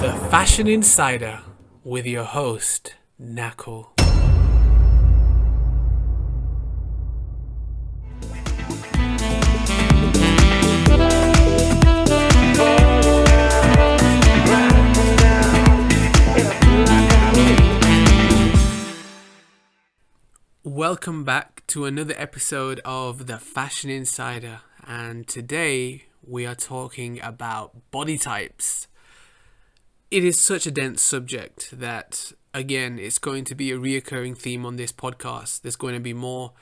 The Fashion Insider with your host, Nakul. Welcome back to another episode of The Fashion Insider, and today we are talking about body types. It is such a dense subject that, again, it's going to be a reoccurring theme on this podcast. There's going to be more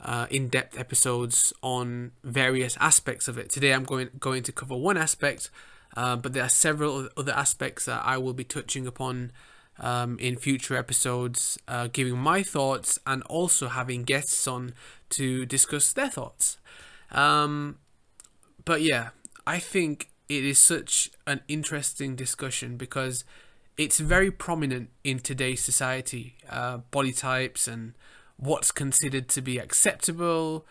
uh, in-depth episodes on various aspects of it. Today, I'm going going to cover one aspect, uh, but there are several other aspects that I will be touching upon um, in future episodes, uh, giving my thoughts and also having guests on to discuss their thoughts. Um, but yeah, I think it is such an interesting discussion because it's very prominent in today's society. Uh, body types and what's considered to be acceptable,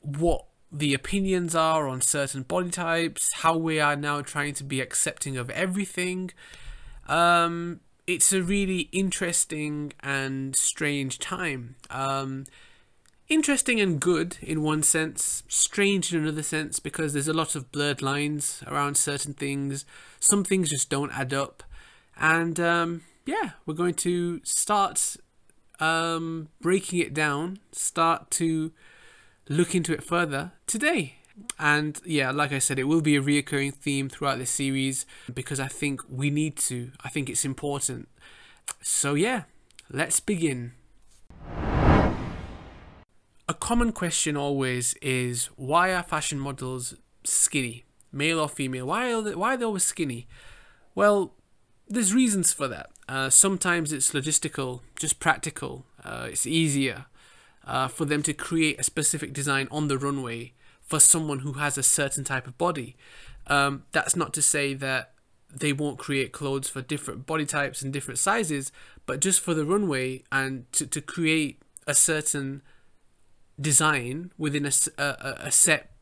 what the opinions are on certain body types, how we are now trying to be accepting of everything. Um, it's a really interesting and strange time. Um, interesting and good in one sense, strange in another sense because there's a lot of blurred lines around certain things. Some things just don't add up. And um, yeah, we're going to start um, breaking it down, start to look into it further today. And yeah, like I said, it will be a reoccurring theme throughout this series because I think we need to. I think it's important. So yeah, let's begin. A common question always is why are fashion models skinny, male or female? Why are they, why are they always skinny? Well, there's reasons for that. Uh, sometimes it's logistical, just practical. Uh, it's easier uh, for them to create a specific design on the runway for someone who has a certain type of body. Um, that's not to say that they won't create clothes for different body types and different sizes, but just for the runway and to, to create a certain design within a, a, a set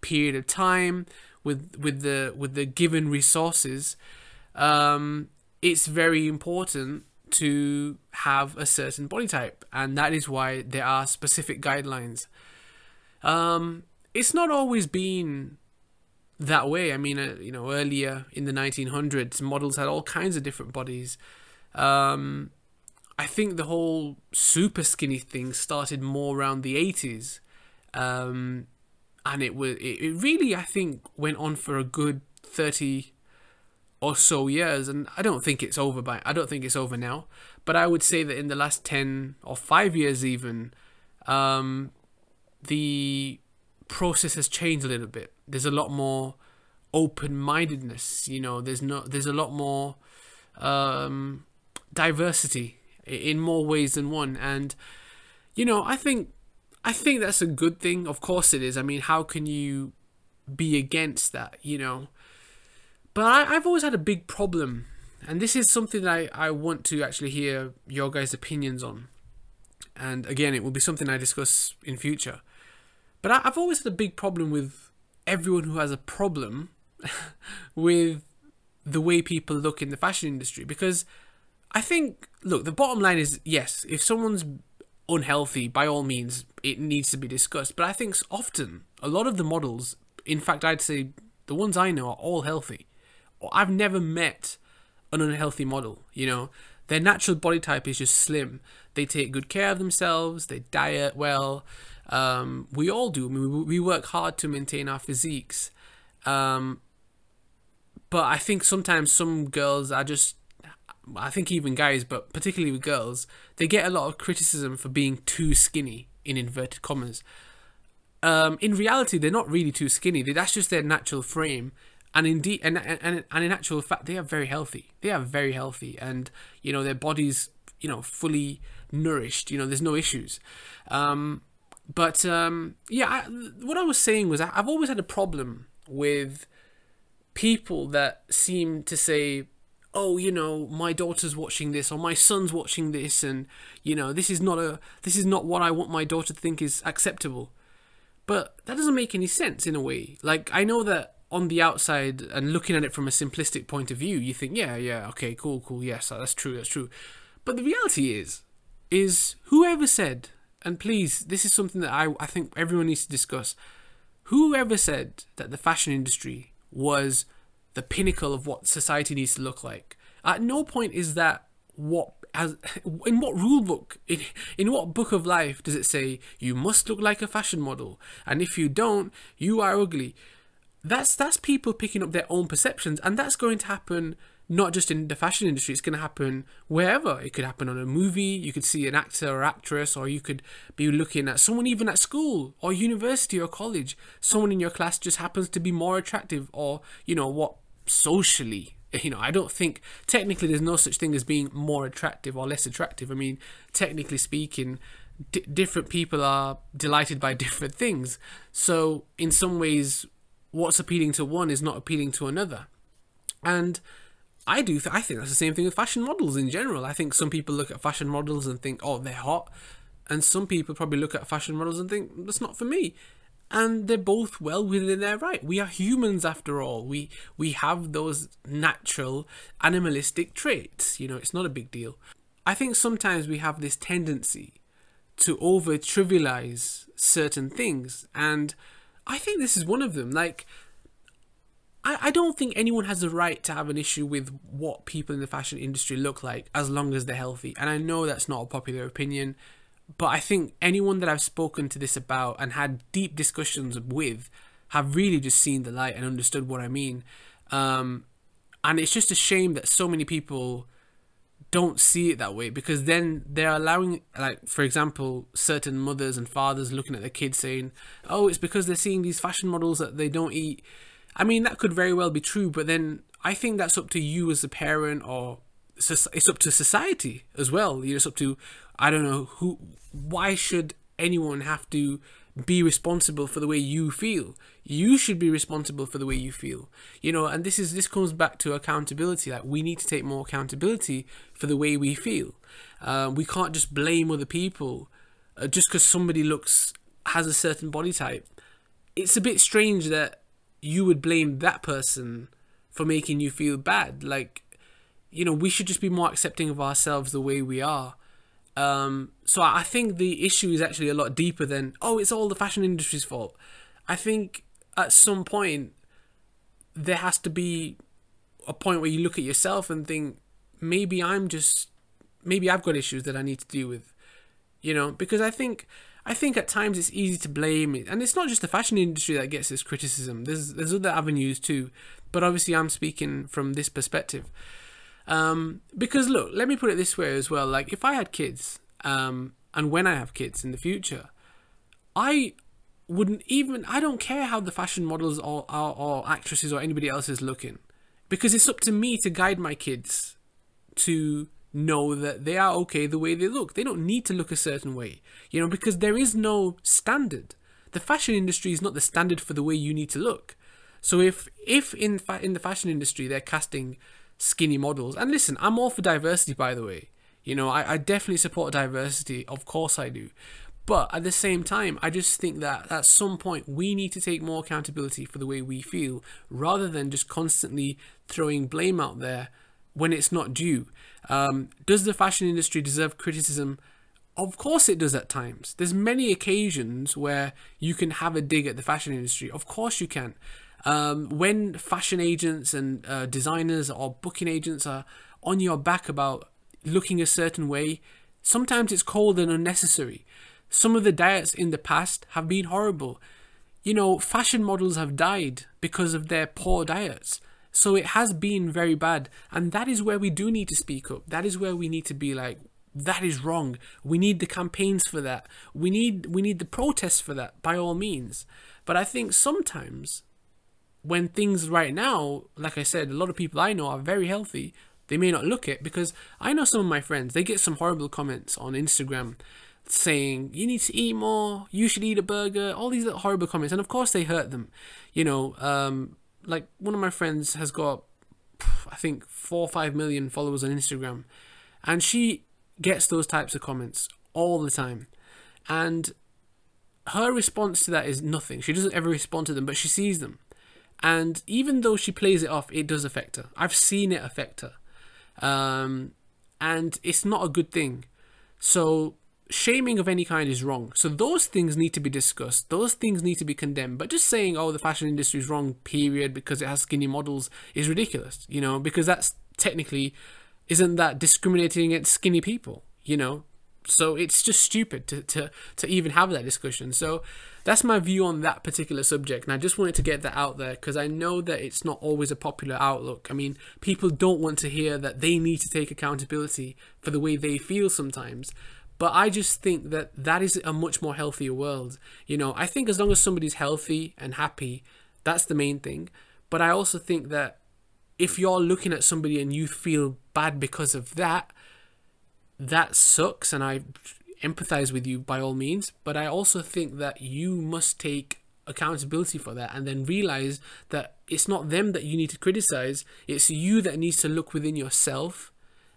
period of time with with the with the given resources um, it's very important to have a certain body type and that is why there are specific guidelines. Um, it's not always been that way. I mean uh, you know earlier in the 1900s models had all kinds of different bodies. Um, I think the whole super skinny thing started more around the 80s. Um, and it was it, it really I think went on for a good 30 or so years and I don't think it's over by I don't think it's over now but I would say that in the last 10 or 5 years even um, the process has changed a little bit there's a lot more open-mindedness you know there's no there's a lot more um, diversity in more ways than one. And you know, I think I think that's a good thing. Of course, it is. I mean, how can you be against that? You know, but I, I've always had a big problem, and this is something that I, I want to actually hear your guys' opinions on. And again, it will be something I discuss in future. But I, I've always had a big problem with everyone who has a problem with the way people look in the fashion industry because I think, look, the bottom line is yes, if someone's unhealthy, by all means, it needs to be discussed. But I think often, a lot of the models, in fact, I'd say the ones I know are all healthy. I've never met an unhealthy model, you know. Their natural body type is just slim. They take good care of themselves, they diet well. Um, we all do. I mean, we work hard to maintain our physiques. Um, but I think sometimes some girls are just I think even guys, but particularly with girls, they get a lot of criticism for being too skinny in inverted commas. Um, in reality, they're not really too skinny. That's just their natural frame, and indeed, and, and and in actual fact, they are very healthy. They are very healthy, and you know their bodies, you know, fully nourished. You know, there's no issues. Um, but um, yeah, I, what I was saying was I've always had a problem with people that seem to say oh you know my daughter's watching this or my son's watching this and you know this is not a this is not what i want my daughter to think is acceptable But that doesn't make any sense in a way. Like, I know that on the outside and looking at it from a simplistic point of view, you think, yeah, yeah, okay, cool, cool, yes, that's true, that's true. But the reality is, is whoever said, and please, this is something that I, I think everyone needs to discuss. Whoever said that the fashion industry was the pinnacle of what society needs to look like, at no point is that what as in what rule book in, in what book of life does it say you must look like a fashion model and if you don't you are ugly. That's that's people picking up their own perceptions and that's going to happen not just in the fashion industry it's going to happen wherever. It could happen on a movie you could see an actor or actress or you could be looking at someone even at school or university or college. Someone in your class just happens to be more attractive or you know what socially you know i don't think technically there's no such thing as being more attractive or less attractive i mean technically speaking d- different people are delighted by different things so in some ways what's appealing to one is not appealing to another. And I do. Th- I think that's the same thing with fashion models in general. I think some people look at fashion models and think, "Oh, they're hot," and some people probably look at fashion models and think, "That's not for me." And they're both well within their right. We are humans after all. We we have those natural animalistic traits. You know, it's not a big deal. I think sometimes we have this tendency to over trivialize certain things and I think this is one of them. Like, I, I don't think anyone has the right to have an issue with what people in the fashion industry look like as long as they're healthy. And I know that's not a popular opinion, but I think anyone that I've spoken to this about and had deep discussions with have really just seen the light and understood what I mean. Um, and it's just a shame that so many people don't see it that way because then they're allowing like for example certain mothers and fathers looking at their kids saying oh it's because they're seeing these fashion models that they don't eat i mean that could very well be true but then i think that's up to you as a parent or it's up to society as well it's up to i don't know who why should anyone have to be responsible for the way you feel. You should be responsible for the way you feel. You know, and this is this comes back to accountability. Like we need to take more accountability for the way we feel. Uh, we can't just blame other people uh, just because somebody looks has a certain body type. It's a bit strange that you would blame that person for making you feel bad. Like, you know, we should just be more accepting of ourselves the way we are. Um, so I think the issue is actually a lot deeper than oh, it's all the fashion industry's fault. I think at some point there has to be a point where you look at yourself and think maybe I'm just maybe I've got issues that I need to deal with. You know, because I think I think at times it's easy to blame it, and it's not just the fashion industry that gets this criticism. There's there's other avenues too, but obviously I'm speaking from this perspective. Um, because look, let me put it this way as well. Like if I had kids, um, and when I have kids in the future, I wouldn't even. I don't care how the fashion models or, or, or actresses or anybody else is looking, because it's up to me to guide my kids to know that they are okay the way they look. They don't need to look a certain way, you know, because there is no standard. The fashion industry is not the standard for the way you need to look. So if if in fa- in the fashion industry they're casting skinny models. And listen, I'm all for diversity, by the way. You know, I, I definitely support diversity. Of course, I do. But at the same time, I just think that at some point we need to take more accountability for the way we feel rather than just constantly throwing blame out there when it's not due. Um, does the fashion industry deserve criticism? Of course it does at times. There's many occasions where you can have a dig at the fashion industry. Of course you can. Um, when fashion agents and uh, designers or booking agents are on your back about looking a certain way, sometimes it's cold and unnecessary. Some of the diets in the past have been horrible. You know, fashion models have died because of their poor diets. So it has been very bad. And that is where we do need to speak up. That is where we need to be like, that is wrong. We need the campaigns for that. We need we need the protests for that by all means. But I think sometimes when things right now, like I said, a lot of people I know are very healthy. They may not look it because I know some of my friends, they get some horrible comments on Instagram saying, you need to eat more, you should eat a burger, all these horrible comments. And of course they hurt them. You know, um, like one of my friends has got, I think, four or five million followers on Instagram. And she gets those types of comments all the time. And her response to that is nothing. She doesn't ever respond to them, but she sees them. And even though she plays it off, it does affect her. I've seen it affect her. Um, and it's not a good thing. So shaming of any kind is wrong. So those things need to be discussed. Those things need to be condemned. But just saying, oh, the fashion industry is wrong, period, because it has skinny models is ridiculous, you know, because that's technically, isn't that discriminating against skinny people, you know? So it's just stupid to, to, to even have that discussion. So that's my view on that particular subject. And I just wanted to get that out there because I know that it's not always a popular outlook. I mean, people don't want to hear that they need to take accountability for the way they feel sometimes. But I just think that that is a much more healthier world. You know, I think as long as somebody's healthy and happy, that's the main thing. But I also think that if you're looking at somebody and you feel bad because of that, that sucks and I empathize with you by all means, but I also think that you must take accountability for that and then realize that it's not them that you need to criticize, it's you that needs to look within yourself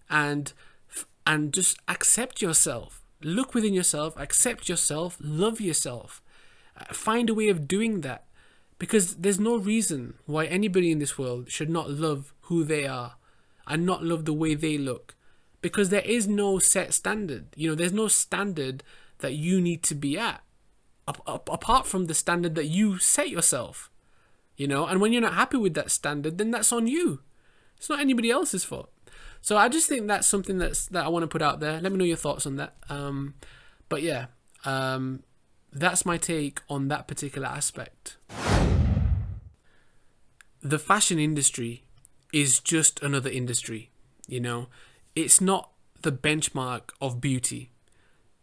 and and just accept yourself. Look within yourself, accept yourself, love yourself. Uh, find a way of doing that because there's no reason why anybody in this world should not love who they are and not love the way they look because there is no set standard. You know, there's no standard that you need to be at apart from the standard that you set yourself. You know, and when you're not happy with that standard, then that's on you. It's not anybody else's fault. So I just think that's something that's that I want to put out there. Let me know your thoughts on that. Um, but yeah, um, that's my take on that particular aspect. The fashion industry is just another industry. You know, it's not the benchmark of beauty.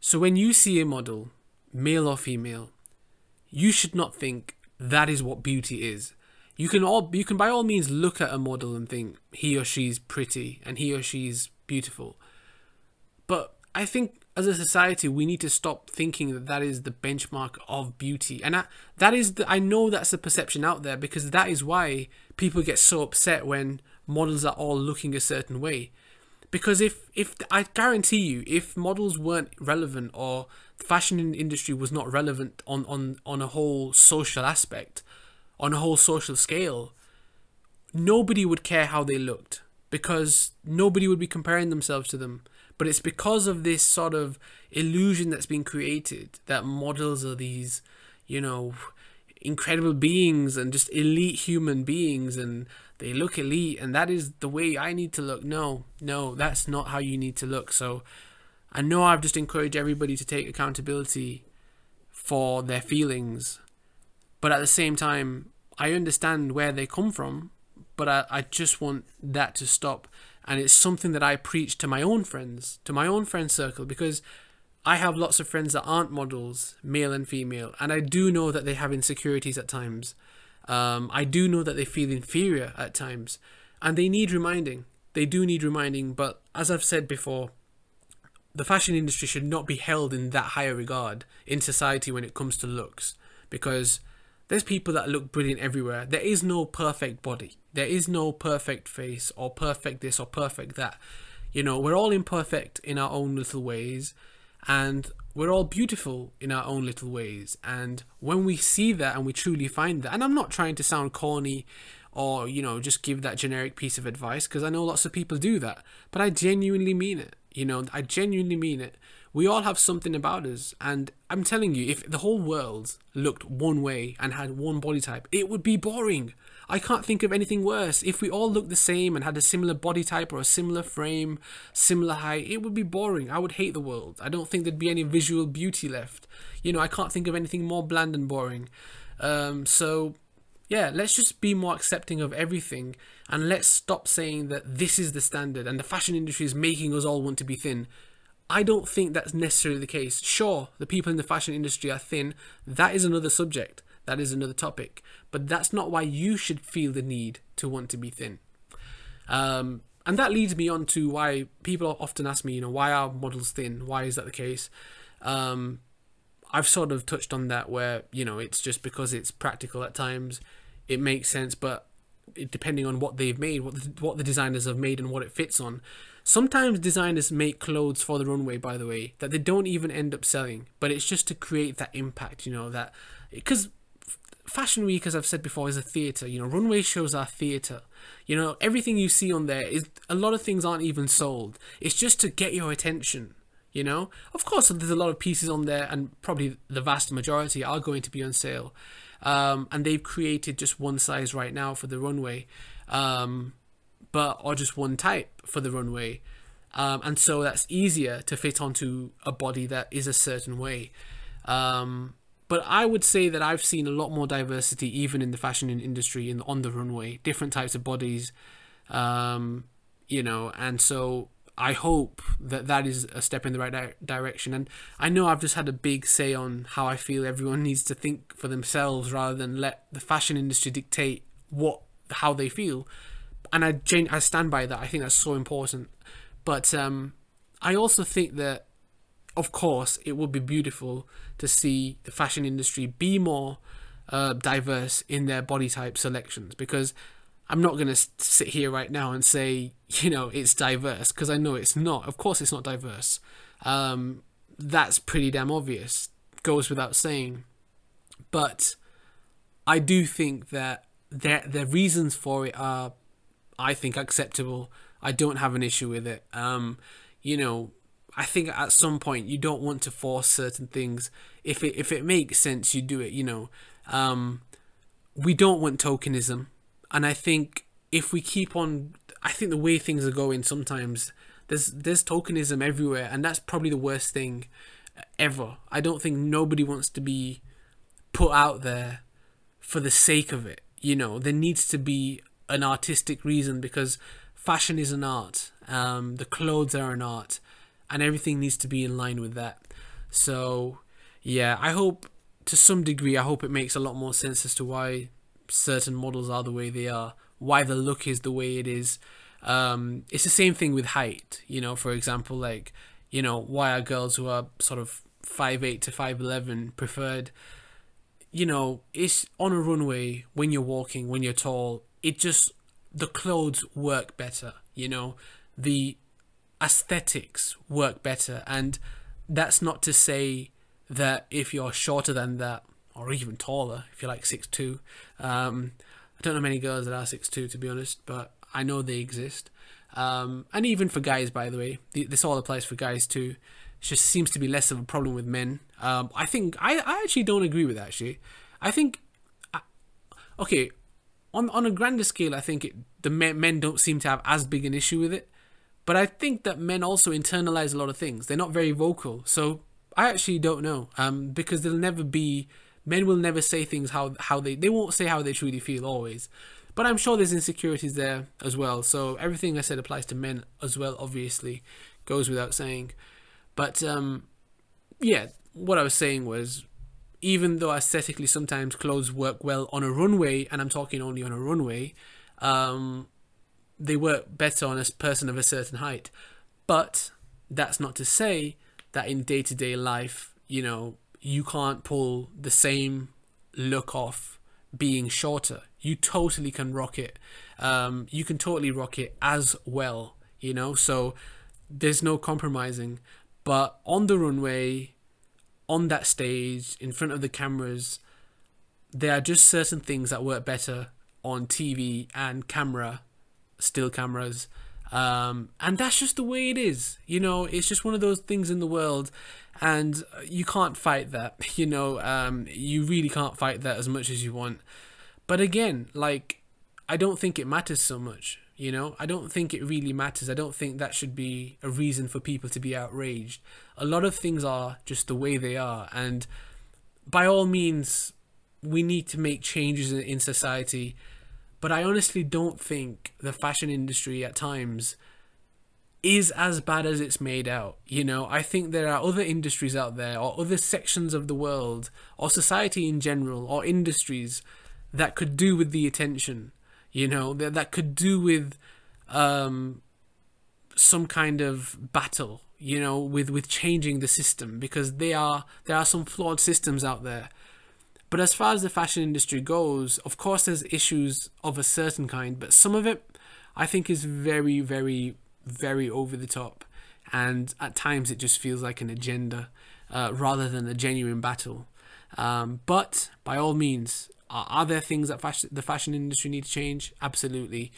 So when you see a model, male or female, you should not think that is what beauty is. You can all you can by all means look at a model and think he or she's pretty and he or she's beautiful. But I think as a society we need to stop thinking that that is the benchmark of beauty. And I, that is the, I know that's the perception out there because that is why people get so upset when models are all looking a certain way because if if I guarantee you, if models weren't relevant or the fashion industry was not relevant on on on a whole social aspect, on a whole social scale, nobody would care how they looked because nobody would be comparing themselves to them. But it's because of this sort of illusion that's been created that models are these, you know, incredible beings and just elite human beings and they look elite and that is the way I need to look. No, no, that's not how you need to look. So I know I've just encouraged everybody to take accountability for their feelings, but at the same time, I understand where they come from, but I, I just want that to stop. And it's something that I preach to my own friends, to my own friend circle, because I have lots of friends that aren't models, male and female, and I do know that they have insecurities at times. Um, I do know that they feel inferior at times, and they need reminding. They do need reminding, but as I've said before, the fashion industry should not be held in that higher regard in society when it comes to looks, because there's people that look brilliant everywhere. There is no perfect body. There is no perfect face or perfect this or perfect that. You know, we're all imperfect in our own little ways, and we're all beautiful in our own little ways. And when we see that and we truly find that, and I'm not trying to sound corny or, you know, just give that generic piece of advice because I know lots of people do that, but I genuinely mean it. You know, I genuinely mean it. We all have something about us, and I'm telling you, if the whole world looked one way and had one body type, it would be boring. I can't think of anything worse. If we all looked the same and had a similar body type or a similar frame, similar height, it would be boring. I would hate the world. I don't think there'd be any visual beauty left. You know, I can't think of anything more bland and boring. Um, so, yeah, let's just be more accepting of everything and let's stop saying that this is the standard and the fashion industry is making us all want to be thin. I don't think that's necessarily the case. Sure, the people in the fashion industry are thin. That is another subject. That is another topic. But that's not why you should feel the need to want to be thin. Um, and that leads me on to why people often ask me, you know, why are models thin? Why is that the case? Um, I've sort of touched on that where, you know, it's just because it's practical at times. It makes sense. But depending on what they've made, what the, what the designers have made, and what it fits on. Sometimes designers make clothes for the runway, by the way, that they don't even end up selling, but it's just to create that impact, you know, that because Fashion Week, as I've said before, is a theatre. You know, runway shows are theatre. You know, everything you see on there is a lot of things aren't even sold. It's just to get your attention. You know, of course, there's a lot of pieces on there, and probably the vast majority are going to be on sale. Um, and they've created just one size right now for the runway, um, but or just one type for the runway, um, and so that's easier to fit onto a body that is a certain way. Um, but I would say that I've seen a lot more diversity even in the fashion industry in on the runway, different types of bodies, um, you know, and so I hope that that is a step in the right di- direction. And I know I've just had a big say on how I feel everyone needs to think for themselves rather than let the fashion industry dictate what how they feel. And I I stand by that. I think that's so important. But um, I also think that of course, it would be beautiful to see the fashion industry be more uh, diverse in their body type selections because I'm not going to sit here right now and say, you know, it's diverse because I know it's not. Of course, it's not diverse. Um, that's pretty damn obvious, goes without saying. But I do think that their their reasons for it are, I think, acceptable. I don't have an issue with it. Um, you know, I think at some point you don't want to force certain things. If it if it makes sense, you do it. You know, um, we don't want tokenism, and I think if we keep on, I think the way things are going, sometimes there's there's tokenism everywhere, and that's probably the worst thing ever. I don't think nobody wants to be put out there for the sake of it. You know, there needs to be an artistic reason because fashion is an art. Um, the clothes are an art and everything needs to be in line with that. So, yeah, I hope to some degree, I hope it makes a lot more sense as to why certain models are the way they are, why the look is the way it is. Um, it's the same thing with height, you know, for example, like, you know, why are girls who are sort of five eight to 5'11 preferred? You know, it's on a runway when you're walking, when you're tall, it just, the clothes work better, you know, the aesthetics work better. And that's not to say that if you're shorter than that, or even taller, if you're like six two, um, I don't know many girls that are six two to be honest, but I know they exist. Um, and even for guys, by the way, this all applies for guys too. It just seems to be less of a problem with men. Um, I think I, I actually don't agree with that. Actually, I think okay, on on a grander scale, I think it, the men, men don't seem to have as big an issue with it. But I think that men also internalize a lot of things. They're not very vocal. So I actually don't know. Um, because they'll never be men will never say things how how they they won't say how they truly feel always. But I'm sure there's insecurities there as well. So everything I said applies to men as well, obviously. Goes without saying. But um yeah, what I was saying was even though aesthetically sometimes clothes work well on a runway, and I'm talking only on a runway, um, they work better on a person of a certain height. But that's not to say that in day to day life, you know, you can't pull the same look off being shorter. You totally can rock it. Um, you can totally rock it as well, you know, so there's no compromising. But on the runway, on that stage, in front of the cameras, there are just certain things that work better on TV and camera still cameras. Um, and that's just the way it is. You know, it's just one of those things in the world, and you can't fight that. You know, um, you really can't fight that as much as you want. But again, like, I don't think it matters so much. You know, I don't think it really matters. I don't think that should be a reason for people to be outraged. A lot of things are just the way they are, and by all means, we need to make changes in, in society but I honestly don't think the fashion industry at times is as bad as it's made out. You know, I think there are other industries out there, or other sections of the world, or society in general, or industries that could do with the attention. You know, that that could do with um, some kind of battle. You know, with with changing the system because they are there are some flawed systems out there. But as far as the fashion industry goes, of course, there's issues of a certain kind, but some of it I think is very, very, very over the top. And at times it just feels like an agenda uh, rather than a genuine battle. Um, but by all means, are, are there things that fashion, the fashion industry need to change? Absolutely.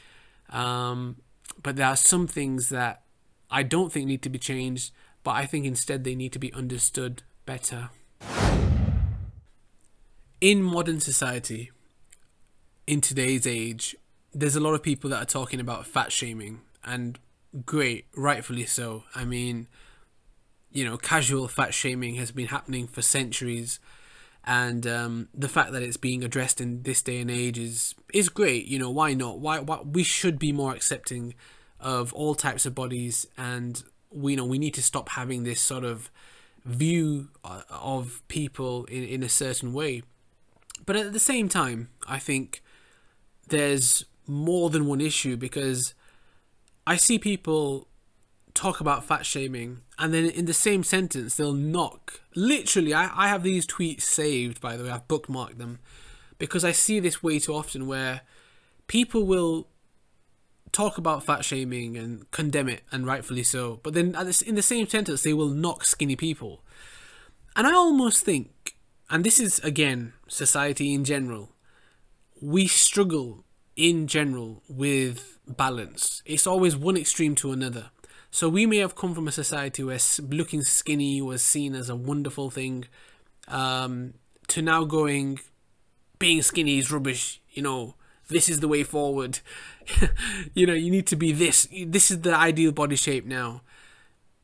Um, but there are some things that I don't think need to be changed, but I think instead they need to be understood better. In modern society, in today's age, there's a lot of people that are talking about fat shaming, and great, rightfully so. I mean, you know, casual fat shaming has been happening for centuries, and um, the fact that it's being addressed in this day and age is is great. You know, why not? Why, why we should be more accepting of all types of bodies, and we you know we need to stop having this sort of view uh, of people in in a certain way. But at the same time, I think there's more than one issue because I see people talk about fat shaming and then in the same sentence they'll knock. Literally I, I have these tweets saved by the way i've bookmarked them because i see this way too often where people will talk about fat shaming and condemn it and rightfully so but then in the same sentence they will knock skinny people. And i almost think and this is again society in general we struggle in general with balance it's always one extreme to another so we may have come from a society where looking skinny was seen as a wonderful thing, um, to now going, being skinny is rubbish. You know, this is the way forward. you know, you need to be this. This is the ideal body shape now,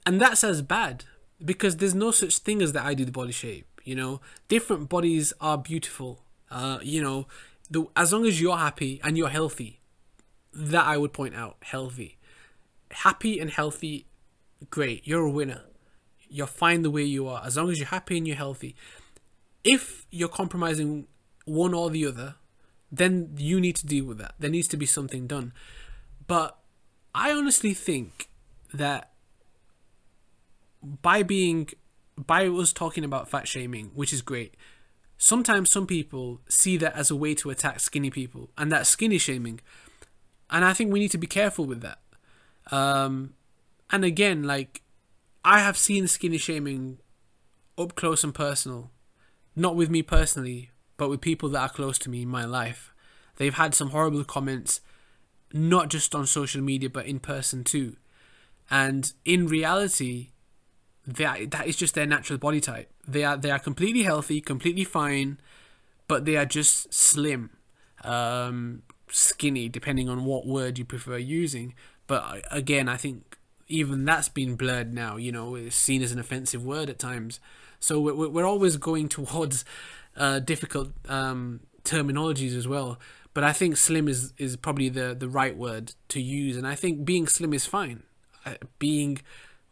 and that's as bad because there's no such thing as the ideal body shape. You know, different bodies are beautiful. Uh, you know, the, as long as you're happy and you're healthy, that I would point out healthy happy and healthy, great. You're a winner. You're fine the way you are as long as you're happy and you're healthy. If you're compromising one or the other, then you need to deal with that. There needs to be something done. But I honestly think that by being by us talking about fat shaming, which is great, sometimes some people see that as a way to attack skinny people, and that's skinny shaming. And I think we need to be careful with that. Um, and again, like I have seen skinny shaming up close and personal, not with me personally, but with people that are close to me in my life. They've had some horrible comments, not just on social media, but in person too. And in reality, that that is just their natural body type. They are they are completely healthy, completely fine, but they are just slim, um, skinny, depending on what word you prefer using. But again, I think even that's been blurred now. You know, it's seen as an offensive word at times. So we're we're always going towards uh, difficult um, terminologies as well. But I think slim is is probably the the right word to use, and I think being slim is fine. Uh, being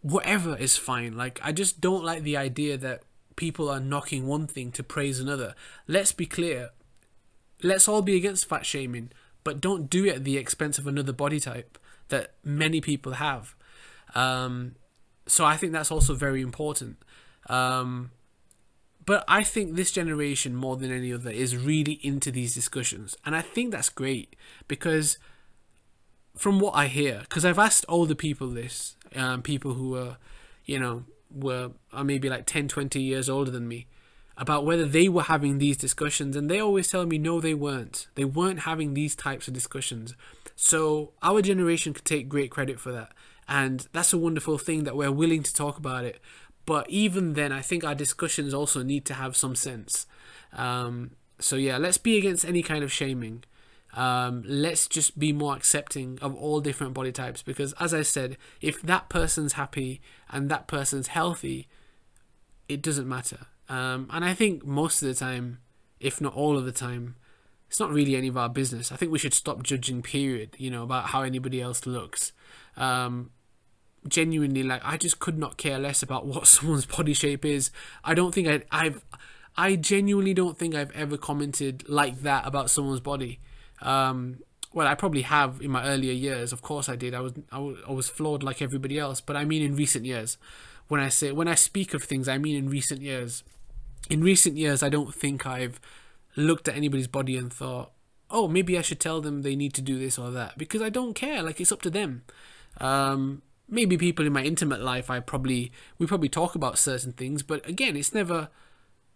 whatever is fine. Like I just don't like the idea that people are knocking one thing to praise another. Let's be clear. Let's all be against fat shaming, but don't do it at the expense of another body type that many people have. Um, so I think that's also very important. Um, but I think this generation, more than any other, is really into these discussions. And I think that's great because, from what I hear, because I've asked older people this, um, people who are, you know, were are maybe like 10, 20 years older than me, about whether they were having these discussions. And they always tell me, no, they weren't. They weren't having these types of discussions. So our generation could take great credit for that. And that's a wonderful thing that we're willing to talk about it. But even then, I think our discussions also need to have some sense. Um, so yeah, let's be against any kind of shaming. Um, let's just be more accepting of all different body types because, as I said, if that person's happy and that person's healthy, it doesn't matter. Um, and I think most of the time, if not all of the time, it's not really any of our business. I think we should stop judging. Period. You know about how anybody else looks. Um, genuinely, like I just could not care less about what someone's body shape is. I don't think I, I've, I genuinely don't think I've ever commented like that about someone's body. Um, well, I probably have in my earlier years. Of course, I did. I was, I was, I was flawed like everybody else. But I mean, in recent years, when I say when I speak of things, I mean in recent years. In recent years, I don't think I've looked at anybody's body and thought, oh, maybe I should tell them they need to do this or that because I don't care. Like it's up to them. Um, maybe people in my intimate life, I probably we probably talk about certain things, but again, it's never,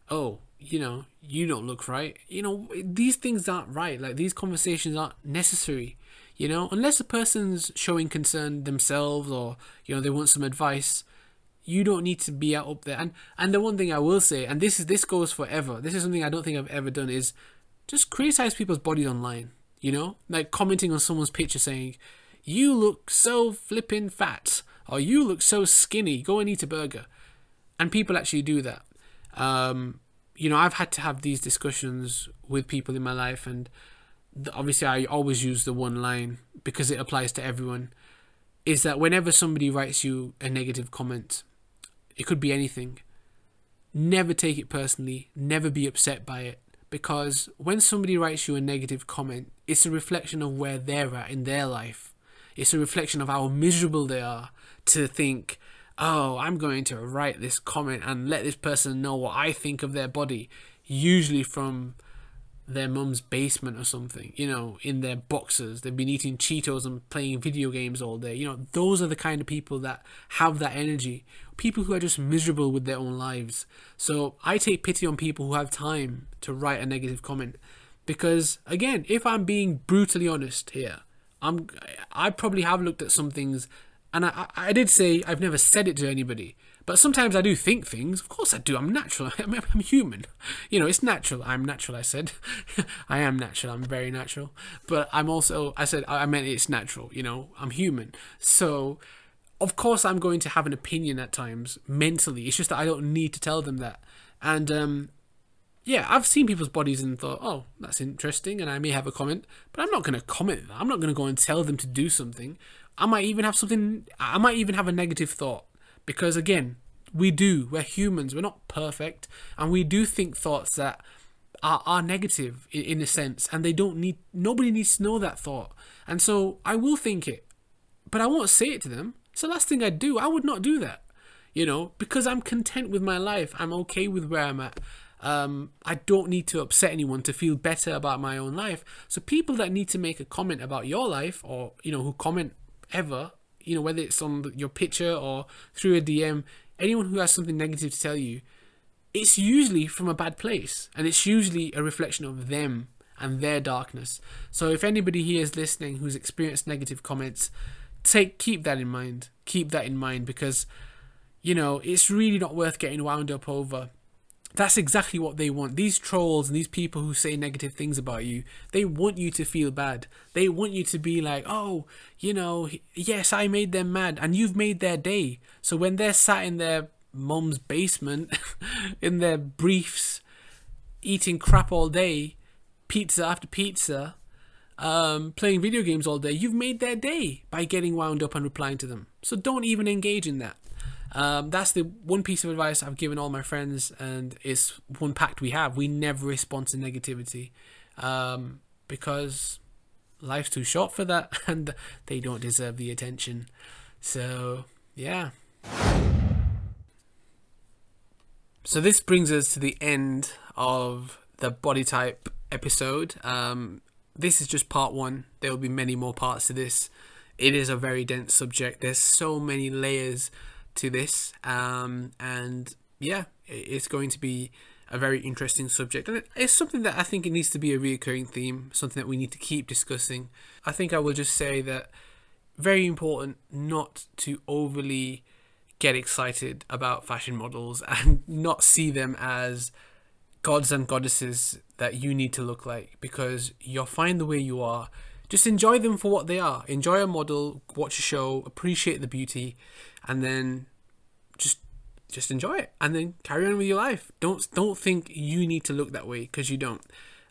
oh, you know, you don't look right. You know, these things aren't right. Like these conversations aren't necessary. You know, unless a person's showing concern themselves or you know they want some advice, you don't need to be out up there. And and the one thing I will say, and this is this goes forever. This is something I don't think I've ever done is just criticize people's bodies online. You know, like commenting on someone's picture saying, "You look so flipping fat," or "You look so skinny. Go and eat a burger." And people actually do that. Um, you know, I've had to have these discussions with people in my life, and obviously I always use the one line because it applies to everyone is that whenever somebody writes you a negative comment, it could be anything, never take it personally, never be upset by it. Because when somebody writes you a negative comment, it's a reflection of where they're at in their life. It's a reflection of how miserable they are to think, oh, I'm going to write this comment and let this person know what I think of their body. Usually from their mum's basement or something, you know, in their boxes. They've been eating Cheetos and playing video games all day. You know, those are the kind of people that have that energy. People who are just miserable with their own lives. So I take pity on people who have time to write a negative comment. Because again, if I'm being brutally honest here, I'm I probably have looked at some things and I, I did say I've never said it to anybody but sometimes I do think things. Of course I do. I'm natural. I'm, I'm human. You know, it's natural. I'm natural, I said. I am natural. I'm very natural. But I'm also, I said, I meant it's natural. You know, I'm human. So, of course, I'm going to have an opinion at times mentally. It's just that I don't need to tell them that. And, um, yeah, I've seen people's bodies and thought, oh, that's interesting, and I may have a comment, but I'm not going to comment that. I'm not going to go and tell them to do something. I might even have something, I might even have a negative thought because again, we do. We're humans. We're not perfect, and we do think thoughts that are, are negative in, in a sense, and they don't need. Nobody needs to know that thought, and so I will think it, but I won't say it to them. It's the last thing I'd do. I would not do that, you know, because I'm content with my life. I'm okay with where I'm at. Um, I don't need to upset anyone to feel better about my own life. So people that need to make a comment about your life, or you know, who comment ever you know, whether it's on your picture or through a DM, anyone who has something negative to tell you, it's usually from a bad place and it's usually a reflection of them and their darkness. So if anybody here is listening who's experienced negative comments, take keep that in mind. Keep that in mind because you know, it's really not worth getting wound up over that's exactly what they want. These trolls and these people who say negative things about you, they want you to feel bad. They want you to be like, oh, you know, yes, I made them mad, and you've made their day. So when they're sat in their mom's basement, in their briefs, eating crap all day, pizza after pizza, um, playing video games all day, you've made their day by getting wound up and replying to them. So don't even engage in that. Um, that's the one piece of advice I've given all my friends, and it's one pact we have. We never respond to negativity um, because life's too short for that, and they don't deserve the attention. So, yeah. So, this brings us to the end of the body type episode. Um, this is just part one. There will be many more parts to this. It is a very dense subject. There's so many layers to this. Um, and yeah, it's going to be a very interesting subject. And it's something that I think it needs to be a recurring theme, something that we need to keep discussing. I think I will just say that very important not to overly get excited about fashion models and not see them as gods and goddesses that you need to look like because you're fine the way you are. Just enjoy them for what they are. Enjoy a model, watch a show, appreciate the beauty, and then just enjoy it and then carry on with your life. Don't don't think you need to look that way because you don't.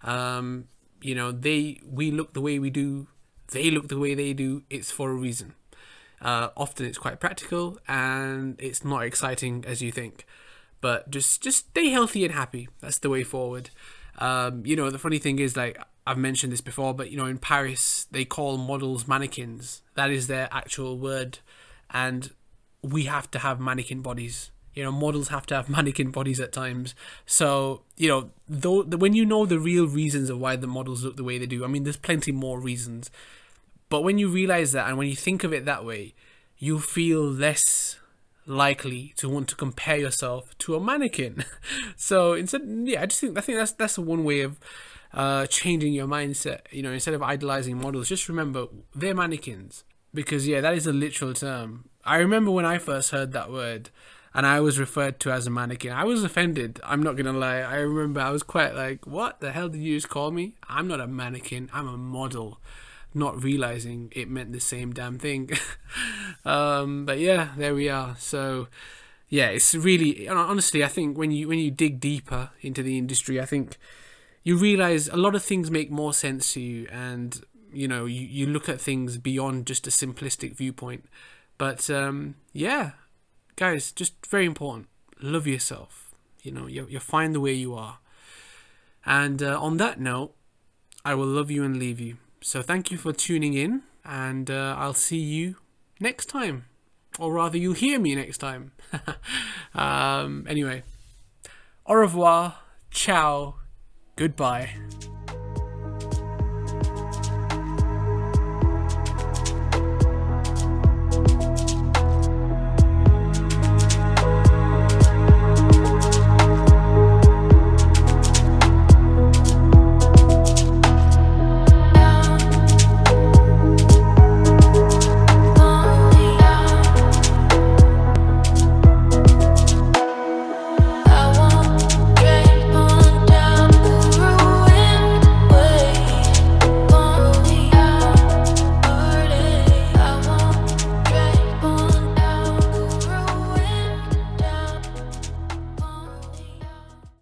Um, you know they we look the way we do they look the way they do it's for a reason. Uh, often it's quite practical and it's not exciting as you think but just just stay healthy and happy. That's the way forward. Um, you know the funny thing is like I've mentioned this before but you know in Paris they call models mannequins. That is their actual word. And we have to have mannequin bodies You know, models have to have mannequin bodies at times. So, you know, though when you know the real reasons of why the models look the way they do, I mean, there's plenty more reasons. But when you realize that and when you think of it that way, you feel less likely to want to compare yourself to a mannequin. so instead, yeah, I just think I think that's that's one way of uh, changing your mindset. You know, instead of idolizing models, just remember they're mannequins because yeah, that is a literal term. I remember when I first heard that word and I was referred to as a mannequin. I was offended. I'm not gonna lie. I remember I was quite like, "What the hell did you just call me? I'm not a mannequin. I'm a model." Not realizing it meant the same damn thing. um, but yeah, there we are. So yeah, it's really honestly. I think when you when you dig deeper into the industry, I think you realize a lot of things make more sense to you, and you know you, you look at things beyond just a simplistic viewpoint. But um, yeah, guys, just very important. Love yourself. You know, you're, you're fine the way you are. And uh, on that note, I will love you and leave you. So thank you for tuning in, and uh, I'll see you next time. Or rather, you'll hear me next time. um, anyway, au revoir, ciao, goodbye.